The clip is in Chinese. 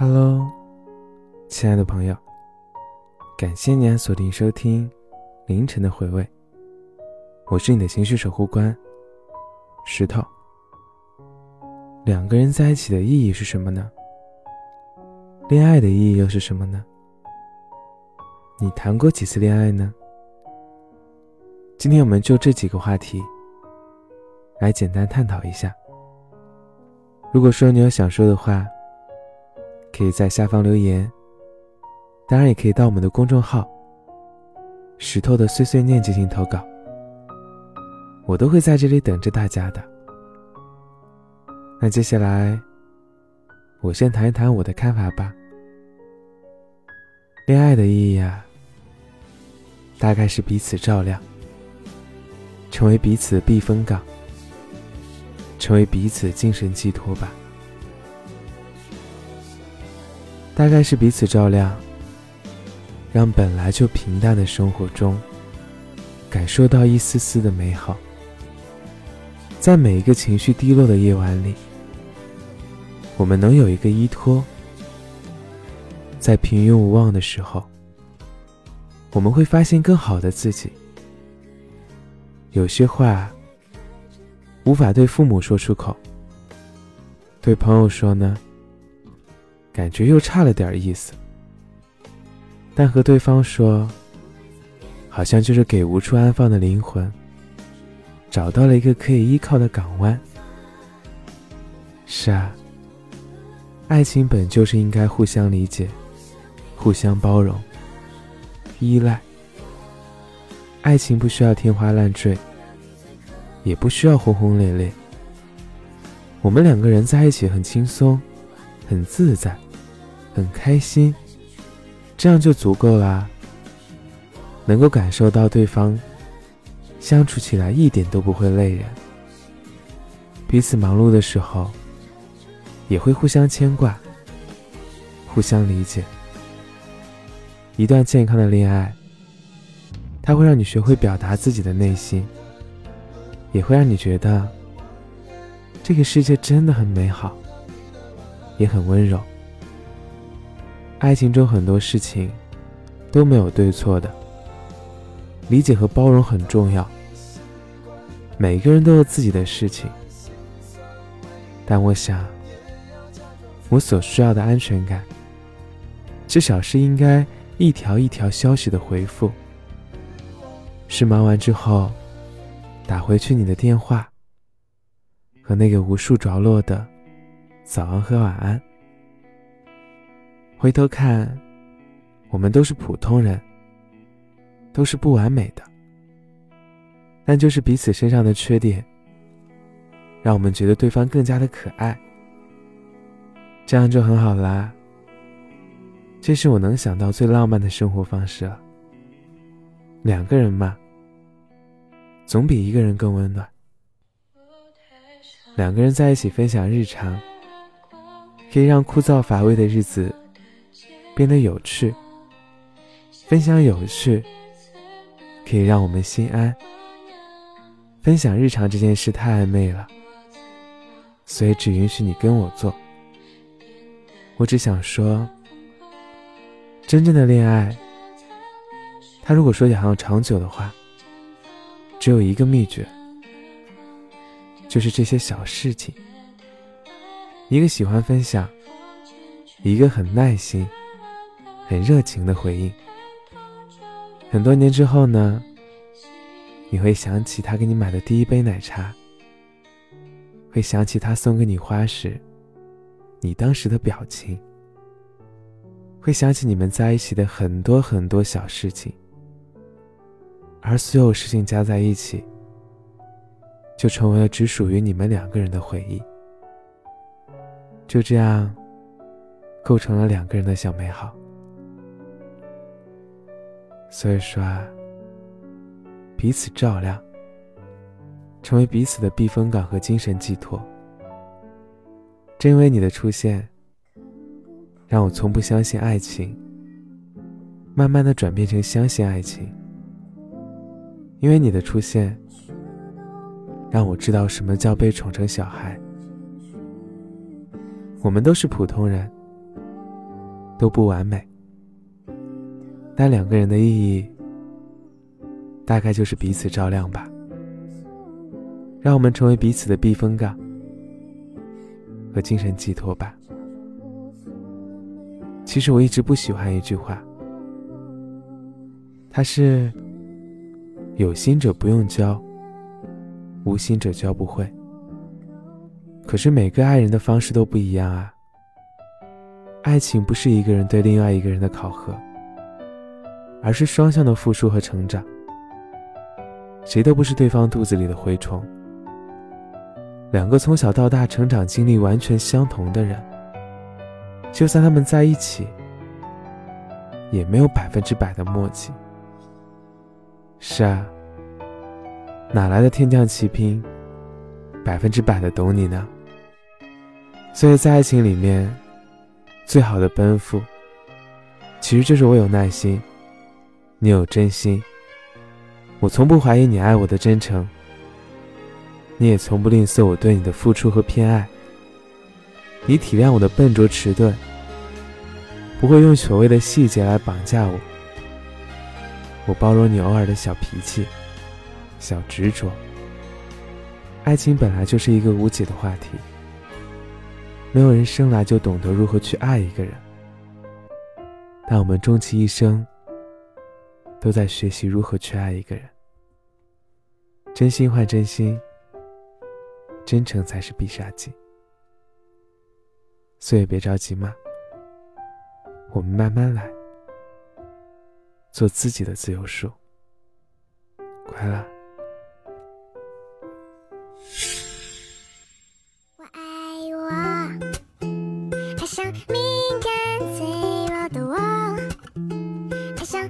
Hello，亲爱的朋友，感谢你锁定收听凌晨的回味。我是你的情绪守护官石头。两个人在一起的意义是什么呢？恋爱的意义又是什么呢？你谈过几次恋爱呢？今天我们就这几个话题来简单探讨一下。如果说你有想说的话，可以在下方留言，当然也可以到我们的公众号“石头的碎碎念”进行投稿，我都会在这里等着大家的。那接下来，我先谈一谈我的看法吧。恋爱的意义啊，大概是彼此照亮，成为彼此避风港，成为彼此精神寄托吧。大概是彼此照亮，让本来就平淡的生活中，感受到一丝丝的美好。在每一个情绪低落的夜晚里，我们能有一个依托。在平庸无望的时候，我们会发现更好的自己。有些话无法对父母说出口，对朋友说呢？感觉又差了点意思，但和对方说，好像就是给无处安放的灵魂找到了一个可以依靠的港湾。是啊，爱情本就是应该互相理解、互相包容、依赖。爱情不需要天花乱坠，也不需要轰轰烈烈。我们两个人在一起很轻松，很自在。很开心，这样就足够了。能够感受到对方相处起来一点都不会累人，彼此忙碌的时候也会互相牵挂、互相理解。一段健康的恋爱，它会让你学会表达自己的内心，也会让你觉得这个世界真的很美好，也很温柔。爱情中很多事情都没有对错的，理解和包容很重要。每个人都有自己的事情，但我想，我所需要的安全感，至少是应该一条一条消息的回复，是忙完之后打回去你的电话，和那个无数着落的早安和晚安。回头看，我们都是普通人，都是不完美的，但就是彼此身上的缺点，让我们觉得对方更加的可爱，这样就很好啦。这是我能想到最浪漫的生活方式了。两个人嘛，总比一个人更温暖。两个人在一起分享日常，可以让枯燥乏味的日子。变得有趣，分享有趣，可以让我们心安。分享日常这件事太暧昧了，所以只允许你跟我做。我只想说，真正的恋爱，他如果说想要长久的话，只有一个秘诀，就是这些小事情：一个喜欢分享，一个很耐心。很热情的回应。很多年之后呢，你会想起他给你买的第一杯奶茶，会想起他送给你花时，你当时的表情，会想起你们在一起的很多很多小事情，而所有事情加在一起，就成为了只属于你们两个人的回忆。就这样，构成了两个人的小美好。所以说，彼此照亮，成为彼此的避风港和精神寄托。正因为你的出现，让我从不相信爱情，慢慢的转变成相信爱情。因为你的出现，让我知道什么叫被宠成小孩。我们都是普通人，都不完美，但两个人的意义，大概就是彼此照亮吧，让我们成为彼此的避风港和精神寄托吧。其实我一直不喜欢一句话，它是“有心者不用教，无心者教不会”。可是每个爱人的方式都不一样啊。爱情不是一个人对另外一个人的考核，而是双向的付出和成长。谁都不是对方肚子里的蛔虫。两个从小到大成长经历完全相同的人。就算他们在一起，也没有百分之百的默契。是啊，哪来的天降奇兵，百分之百的懂你呢？所以在爱情里面，最好的奔赴，其实就是我有耐心，你有真心。我从不怀疑你爱我的真诚，你也从不吝啬我对你的付出和偏爱。你体谅我的笨拙迟钝，不会用所谓的细节来绑架我。我包容你偶尔的小脾气、小执着。爱情本来就是一个无解的话题，没有人生来就懂得如何去爱一个人，但我们终其一生都在学习如何去爱一个人。真心换真心，真诚才是必杀技。所以别着急嘛，我们慢慢来，做自己的自由树。快乐。我爱我，它像敏感脆弱的我，它像